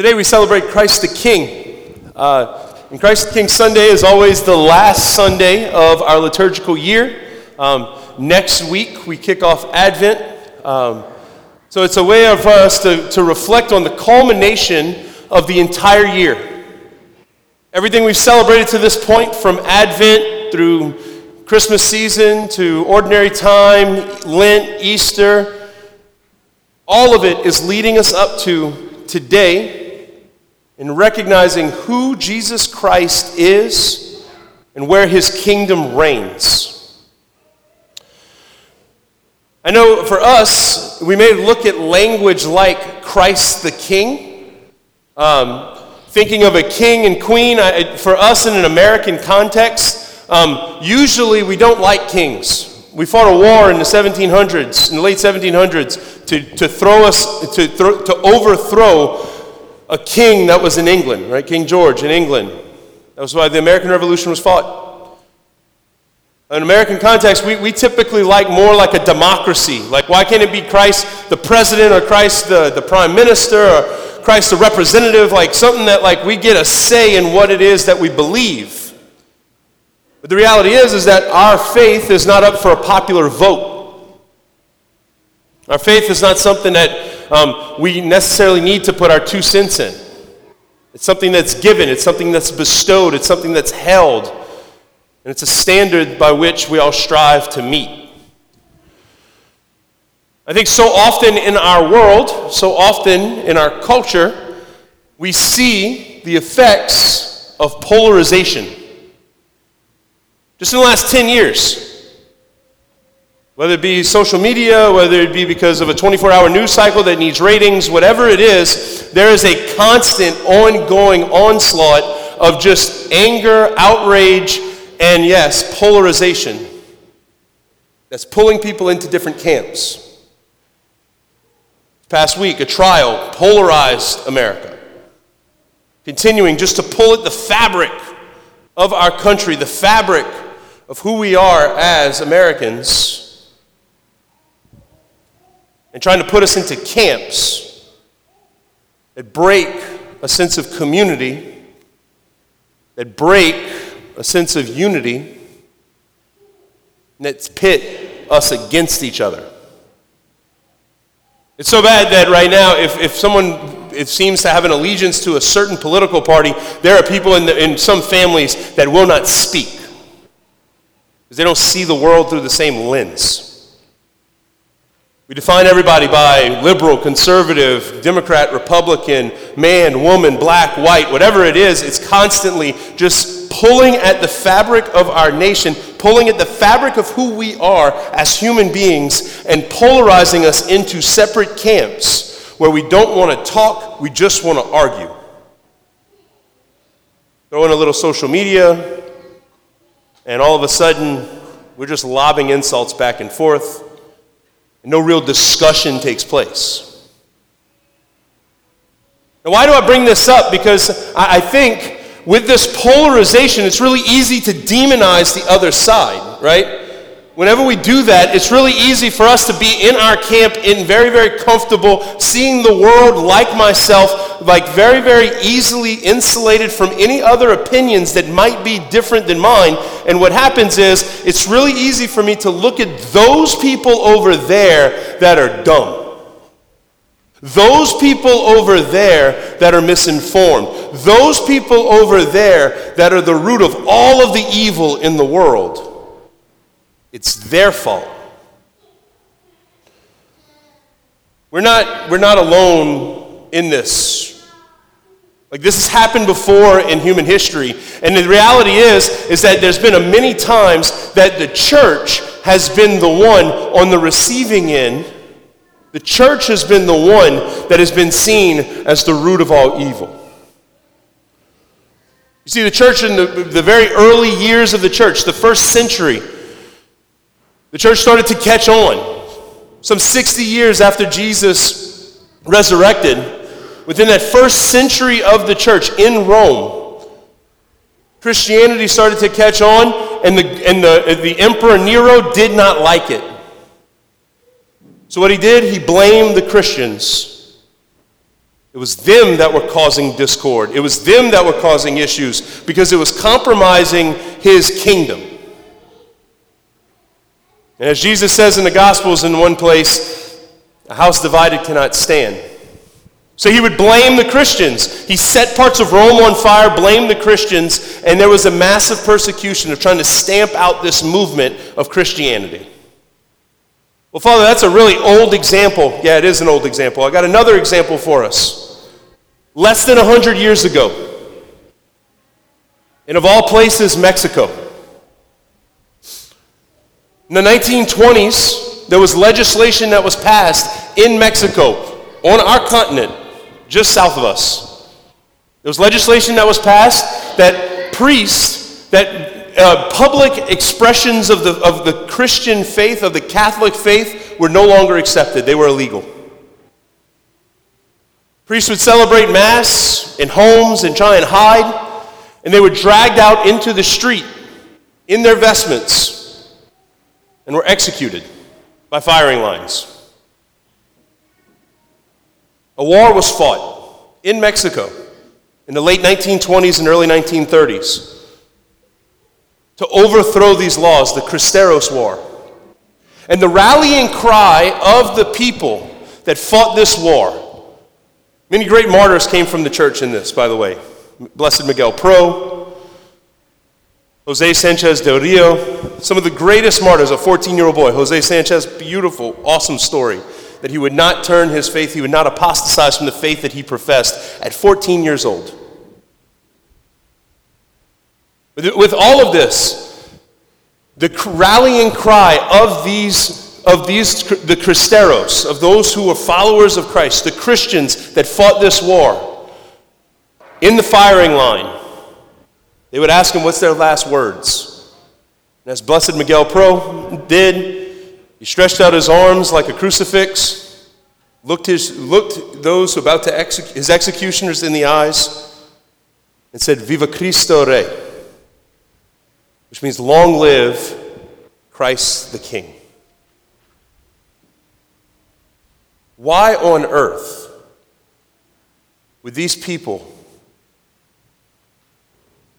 Today we celebrate Christ the King. Uh, and Christ the King Sunday is always the last Sunday of our liturgical year. Um, next week we kick off Advent. Um, so it's a way of us to, to reflect on the culmination of the entire year. Everything we've celebrated to this point, from Advent through Christmas season to ordinary time, Lent, Easter, all of it is leading us up to today in recognizing who Jesus Christ is and where his kingdom reigns. I know for us, we may look at language like Christ the King, um, thinking of a king and queen. I, for us in an American context, um, usually we don't like kings. We fought a war in the 1700s, in the late 1700s, to, to throw us, to, to overthrow a king that was in England, right? King George in England. That was why the American Revolution was fought. In American context, we, we typically like more like a democracy. Like, why can't it be Christ the president or Christ the, the prime minister or Christ the representative? Like something that like we get a say in what it is that we believe. But the reality is, is that our faith is not up for a popular vote. Our faith is not something that um, we necessarily need to put our two cents in. It's something that's given, it's something that's bestowed, it's something that's held, and it's a standard by which we all strive to meet. I think so often in our world, so often in our culture, we see the effects of polarization. Just in the last 10 years, whether it be social media, whether it be because of a 24 hour news cycle that needs ratings, whatever it is, there is a constant, ongoing onslaught of just anger, outrage, and yes, polarization that's pulling people into different camps. Past week, a trial polarized America, continuing just to pull at the fabric of our country, the fabric of who we are as Americans and trying to put us into camps that break a sense of community, that break a sense of unity, and that pit us against each other. It's so bad that right now, if, if someone it seems to have an allegiance to a certain political party, there are people in, the, in some families that will not speak because they don't see the world through the same lens. We define everybody by liberal, conservative, Democrat, Republican, man, woman, black, white, whatever it is. It's constantly just pulling at the fabric of our nation, pulling at the fabric of who we are as human beings, and polarizing us into separate camps where we don't want to talk, we just want to argue. Throw in a little social media, and all of a sudden, we're just lobbing insults back and forth and no real discussion takes place. Now, why do I bring this up? Because I think with this polarization, it's really easy to demonize the other side, right? Whenever we do that, it's really easy for us to be in our camp, in very, very comfortable, seeing the world like myself, like very, very easily insulated from any other opinions that might be different than mine. And what happens is, it's really easy for me to look at those people over there that are dumb. Those people over there that are misinformed. Those people over there that are the root of all of the evil in the world. It's their fault. We're not, we're not alone in this. Like this has happened before in human history. And the reality is, is that there's been a many times that the church has been the one on the receiving end. The church has been the one that has been seen as the root of all evil. You see, the church in the, the very early years of the church, the first century, the church started to catch on. Some 60 years after Jesus resurrected, within that first century of the church in Rome, Christianity started to catch on, and the, and the, the emperor Nero did not like it. So, what he did, he blamed the Christians. It was them that were causing discord. It was them that were causing issues because it was compromising his kingdom. And as Jesus says in the Gospels in one place, a house divided cannot stand. So he would blame the Christians. He set parts of Rome on fire, blamed the Christians, and there was a massive persecution of trying to stamp out this movement of Christianity. Well, Father, that's a really old example. Yeah, it is an old example. I got another example for us. Less than 100 years ago, and of all places, Mexico. In the 1920s, there was legislation that was passed in Mexico on our continent just south of us. There was legislation that was passed that priests, that uh, public expressions of the, of the Christian faith, of the Catholic faith, were no longer accepted. They were illegal. Priests would celebrate Mass in homes and try and hide, and they were dragged out into the street in their vestments and were executed by firing lines. A war was fought in Mexico in the late 1920s and early 1930s to overthrow these laws, the Cristeros War. And the rallying cry of the people that fought this war, many great martyrs came from the church in this, by the way. Blessed Miguel Pro, Jose Sanchez del Rio, some of the greatest martyrs, a 14 year old boy, Jose Sanchez, beautiful, awesome story that he would not turn his faith, he would not apostatize from the faith that he professed at 14 years old. With all of this, the rallying cry of these, of these, the Cristeros, of those who were followers of Christ, the Christians that fought this war, in the firing line, they would ask him, What's their last words? And as Blessed Miguel Pro did, he stretched out his arms like a crucifix, looked, his, looked those about to execute his executioners in the eyes, and said, Viva Cristo Rey, which means long live Christ the King. Why on earth would these people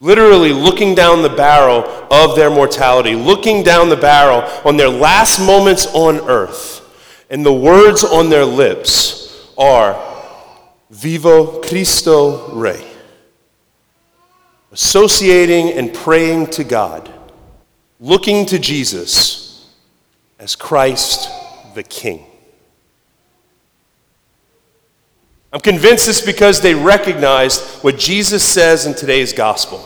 literally looking down the barrel of their mortality, looking down the barrel on their last moments on earth. And the words on their lips are, Viva Cristo Rey. Associating and praying to God, looking to Jesus as Christ the King. I'm convinced this because they recognized what Jesus says in today's gospel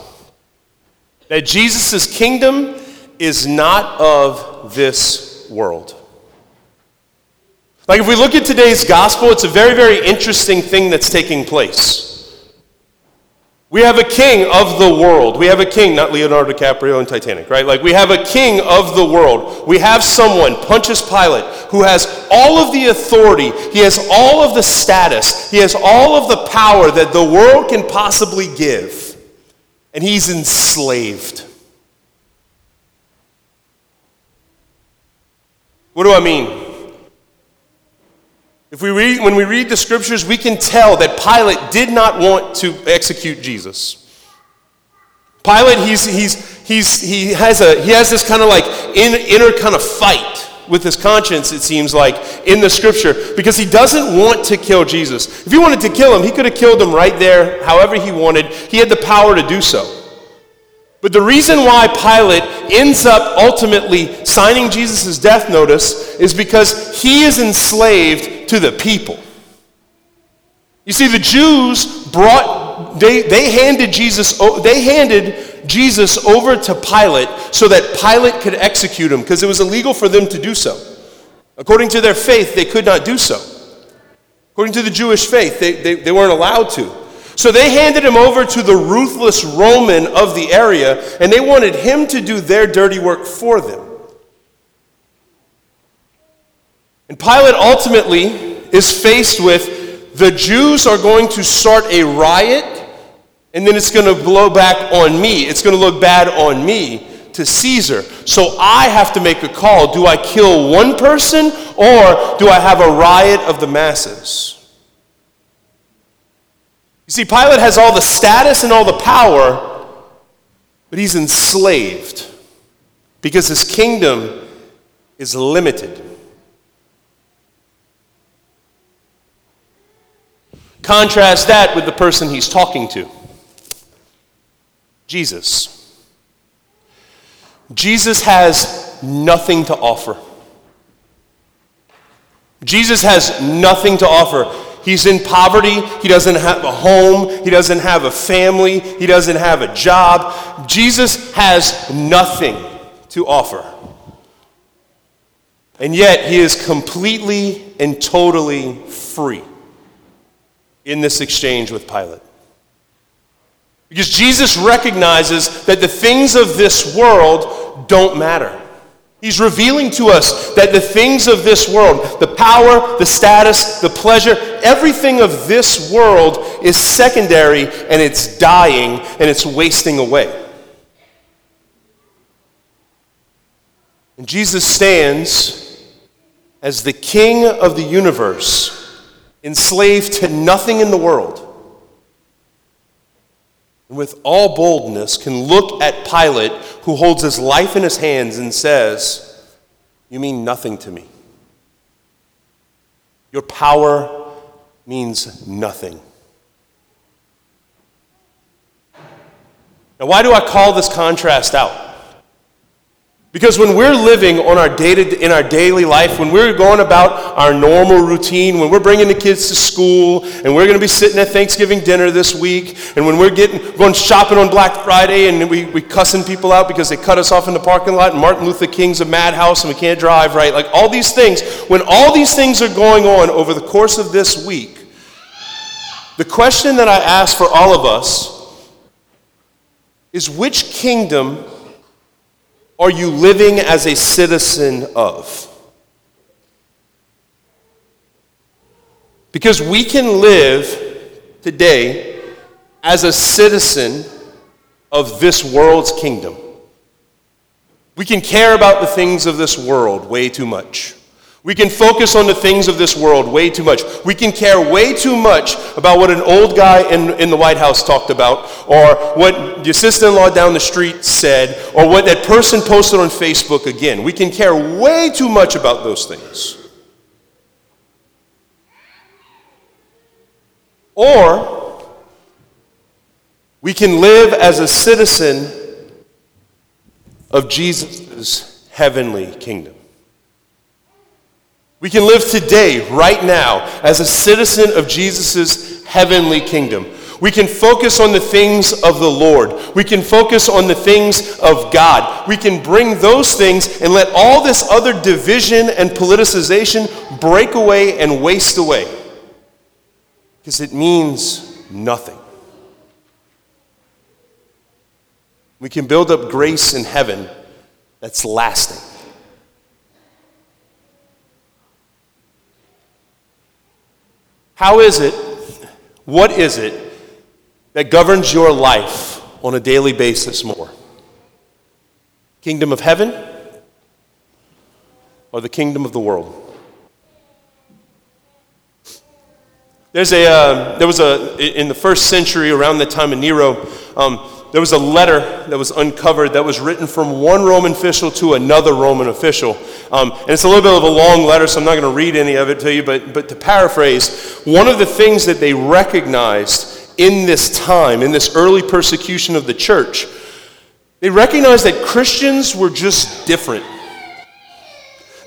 that Jesus' kingdom is not of this world. Like, if we look at today's gospel, it's a very, very interesting thing that's taking place. We have a king of the world. We have a king, not Leonardo DiCaprio in Titanic, right? Like, we have a king of the world. We have someone, Pontius Pilate, who has all of the authority, he has all of the status, he has all of the power that the world can possibly give. And he's enslaved. What do I mean? If we read, when we read the scriptures, we can tell that Pilate did not want to execute Jesus. Pilate, he's, he's, he's, he, has a, he has this kind of like in, inner kind of fight with his conscience, it seems like, in the scripture, because he doesn't want to kill Jesus. If he wanted to kill him, he could have killed him right there, however he wanted. He had the power to do so. But the reason why Pilate ends up ultimately signing Jesus' death notice is because he is enslaved to the people. You see, the Jews brought, they, they handed Jesus, they handed Jesus over to Pilate so that Pilate could execute him because it was illegal for them to do so. According to their faith, they could not do so. According to the Jewish faith, they, they, they weren't allowed to. So they handed him over to the ruthless Roman of the area, and they wanted him to do their dirty work for them. And Pilate ultimately is faced with the Jews are going to start a riot, and then it's going to blow back on me. It's going to look bad on me to Caesar. So I have to make a call. Do I kill one person, or do I have a riot of the masses? You see, Pilate has all the status and all the power, but he's enslaved because his kingdom is limited. Contrast that with the person he's talking to Jesus. Jesus has nothing to offer. Jesus has nothing to offer. He's in poverty. He doesn't have a home. He doesn't have a family. He doesn't have a job. Jesus has nothing to offer. And yet, he is completely and totally free in this exchange with Pilate. Because Jesus recognizes that the things of this world don't matter. He's revealing to us that the things of this world, the power, the status, the pleasure, everything of this world is secondary and it's dying and it's wasting away. And Jesus stands as the king of the universe, enslaved to nothing in the world and with all boldness can look at Pilate, who holds his life in his hands, and says, You mean nothing to me. Your power means nothing. Now, why do I call this contrast out? Because when we're living on our day to, in our daily life, when we're going about our normal routine, when we're bringing the kids to school, and we're going to be sitting at Thanksgiving dinner this week, and when we're getting going shopping on Black Friday, and we we cussing people out because they cut us off in the parking lot, and Martin Luther King's a madhouse, and we can't drive right, like all these things. When all these things are going on over the course of this week, the question that I ask for all of us is which kingdom are you living as a citizen of? Because we can live today as a citizen of this world's kingdom. We can care about the things of this world way too much. We can focus on the things of this world way too much. We can care way too much about what an old guy in, in the White House talked about, or what the assistant in law down the street said, or what that person posted on Facebook again. We can care way too much about those things. Or we can live as a citizen of Jesus' heavenly kingdom. We can live today, right now, as a citizen of Jesus' heavenly kingdom. We can focus on the things of the Lord. We can focus on the things of God. We can bring those things and let all this other division and politicization break away and waste away. Because it means nothing. We can build up grace in heaven that's lasting. How is it, what is it that governs your life on a daily basis more? Kingdom of heaven or the kingdom of the world? There's a, uh, there was a, in the first century, around the time of Nero, um, there was a letter that was uncovered that was written from one Roman official to another Roman official. Um, and it's a little bit of a long letter, so I'm not going to read any of it to you, but, but to paraphrase, one of the things that they recognized in this time, in this early persecution of the church, they recognized that Christians were just different.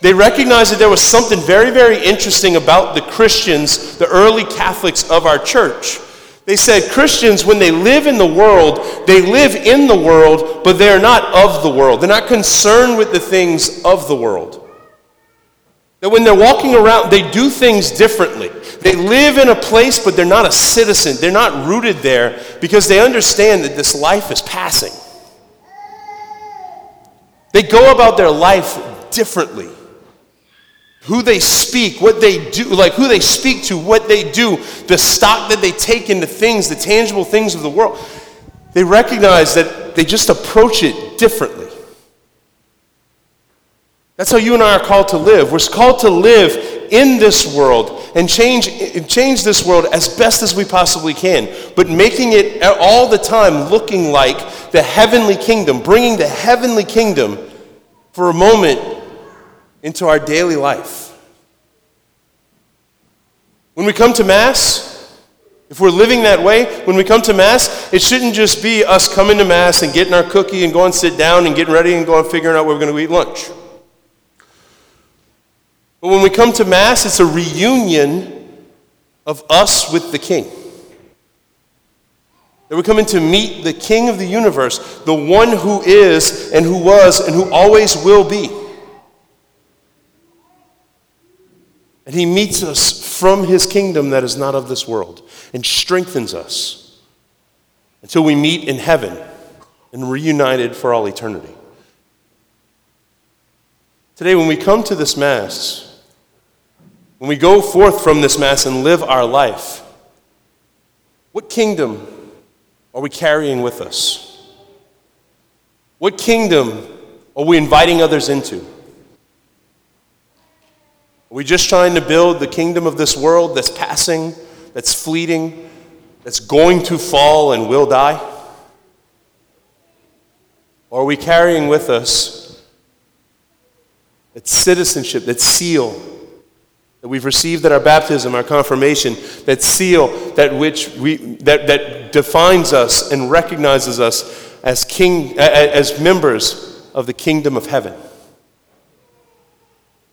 They recognized that there was something very, very interesting about the Christians, the early Catholics of our church. They said Christians, when they live in the world, they live in the world, but they're not of the world. They're not concerned with the things of the world. That when they're walking around, they do things differently. They live in a place, but they're not a citizen. They're not rooted there because they understand that this life is passing. They go about their life differently who they speak, what they do, like who they speak to, what they do, the stock that they take into things, the tangible things of the world, they recognize that they just approach it differently. That's how you and I are called to live. We're called to live in this world and change, change this world as best as we possibly can, but making it all the time looking like the heavenly kingdom, bringing the heavenly kingdom for a moment into our daily life. When we come to Mass, if we're living that way, when we come to Mass, it shouldn't just be us coming to Mass and getting our cookie and going sit down and getting ready and going figuring out where we're going to eat lunch. But when we come to Mass, it's a reunion of us with the King. That we're coming to meet the King of the universe, the one who is and who was and who always will be. He meets us from his kingdom that is not of this world and strengthens us until we meet in heaven and reunited for all eternity. Today, when we come to this Mass, when we go forth from this Mass and live our life, what kingdom are we carrying with us? What kingdom are we inviting others into? Are we just trying to build the kingdom of this world that's passing, that's fleeting, that's going to fall and will die? Or are we carrying with us that citizenship, that seal that we've received at our baptism, our confirmation, that seal that which we that, that defines us and recognizes us as king as members of the kingdom of heaven.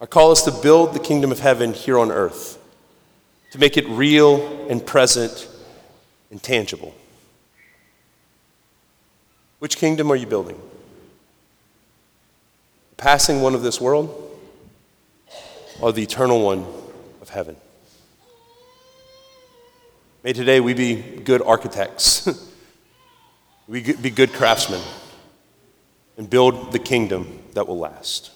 Our call is to build the kingdom of heaven here on earth, to make it real and present and tangible. Which kingdom are you building? passing one of this world or the eternal one of heaven. May today we be good architects, we be good craftsmen, and build the kingdom that will last.